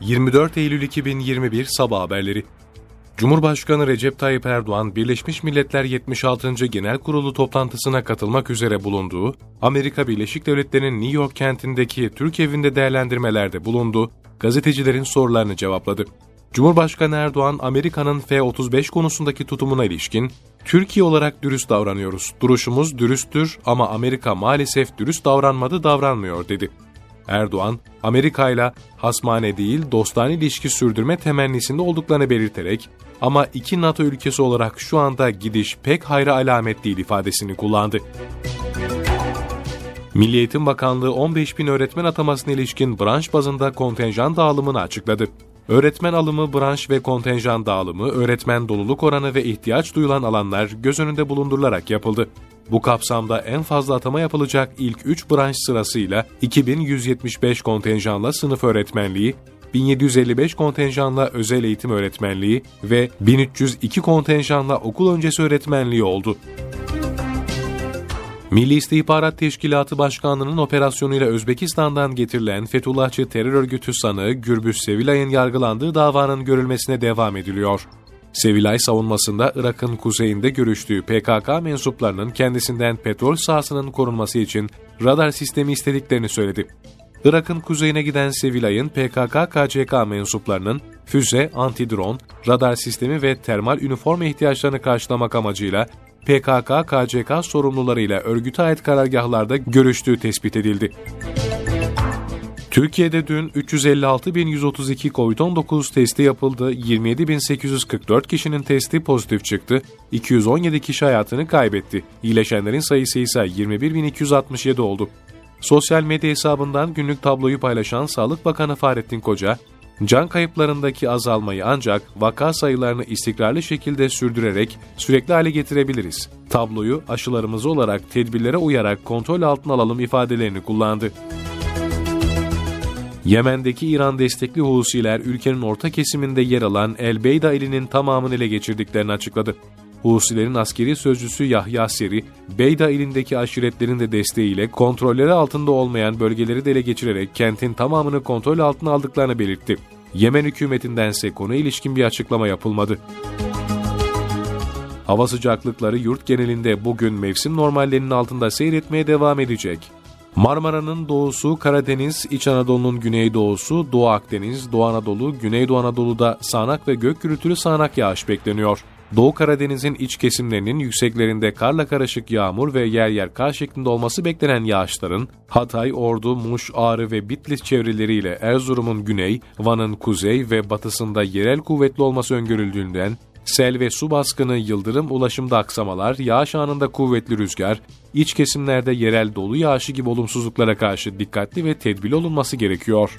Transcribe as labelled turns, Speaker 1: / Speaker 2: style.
Speaker 1: 24 Eylül 2021 Sabah Haberleri Cumhurbaşkanı Recep Tayyip Erdoğan, Birleşmiş Milletler 76. Genel Kurulu toplantısına katılmak üzere bulunduğu, Amerika Birleşik Devletleri'nin New York kentindeki Türk evinde değerlendirmelerde bulundu, gazetecilerin sorularını cevapladı. Cumhurbaşkanı Erdoğan, Amerika'nın F-35 konusundaki tutumuna ilişkin, Türkiye olarak dürüst davranıyoruz, duruşumuz dürüsttür ama Amerika maalesef dürüst davranmadı davranmıyor dedi. Erdoğan, Amerika ile hasmane değil dostane ilişki sürdürme temennisinde olduklarını belirterek ama iki NATO ülkesi olarak şu anda gidiş pek hayra alamet değil ifadesini kullandı. Milli Eğitim Bakanlığı 15 bin öğretmen atamasına ilişkin branş bazında kontenjan dağılımını açıkladı. Öğretmen alımı, branş ve kontenjan dağılımı, öğretmen doluluk oranı ve ihtiyaç duyulan alanlar göz önünde bulundurularak yapıldı. Bu kapsamda en fazla atama yapılacak ilk 3 branş sırasıyla 2175 kontenjanla sınıf öğretmenliği, 1755 kontenjanla özel eğitim öğretmenliği ve 1302 kontenjanla okul öncesi öğretmenliği oldu. Milli İstihbarat Teşkilatı Başkanlığı'nın operasyonuyla Özbekistan'dan getirilen Fethullahçı terör örgütü sanığı Gürbüz Sevilay'ın yargılandığı davanın görülmesine devam ediliyor. Sevilay savunmasında Irak'ın kuzeyinde görüştüğü PKK mensuplarının kendisinden petrol sahasının korunması için radar sistemi istediklerini söyledi. Irak'ın kuzeyine giden Sevilay'ın PKK-KCK mensuplarının füze, antidron, radar sistemi ve termal üniforma ihtiyaçlarını karşılamak amacıyla PKK-KCK sorumlularıyla örgüte ait karargahlarda görüştüğü tespit edildi. Türkiye'de dün 356.132 COVID-19 testi yapıldı, 27.844 kişinin testi pozitif çıktı, 217 kişi hayatını kaybetti. İyileşenlerin sayısı ise 21.267 oldu. Sosyal medya hesabından günlük tabloyu paylaşan Sağlık Bakanı Fahrettin Koca, can kayıplarındaki azalmayı ancak vaka sayılarını istikrarlı şekilde sürdürerek sürekli hale getirebiliriz. Tabloyu aşılarımız olarak tedbirlere uyarak kontrol altına alalım ifadelerini kullandı. Yemen'deki İran destekli Husiler ülkenin orta kesiminde yer alan El Beyda ilinin tamamını ele geçirdiklerini açıkladı. Husilerin askeri sözcüsü Yahya Seri, Beyda ilindeki aşiretlerin de desteğiyle kontrolleri altında olmayan bölgeleri de ele geçirerek kentin tamamını kontrol altına aldıklarını belirtti. Yemen hükümetindense konu ilişkin bir açıklama yapılmadı. Hava sıcaklıkları yurt genelinde bugün mevsim normallerinin altında seyretmeye devam edecek. Marmara'nın doğusu, Karadeniz, İç Anadolu'nun güneydoğusu, Doğu Akdeniz, Doğu Anadolu, Güneydoğu Anadolu'da sağanak ve gök gürültülü sağanak yağış bekleniyor. Doğu Karadeniz'in iç kesimlerinin yükseklerinde karla karışık yağmur ve yer yer kar şeklinde olması beklenen yağışların Hatay, Ordu, Muş, Ağrı ve Bitlis çevreleriyle Erzurum'un güney, Van'ın kuzey ve batısında yerel kuvvetli olması öngörüldüğünden Sel ve su baskını, yıldırım, ulaşımda aksamalar, yağış anında kuvvetli rüzgar, iç kesimlerde yerel dolu yağışı gibi olumsuzluklara karşı dikkatli ve tedbirli olunması gerekiyor.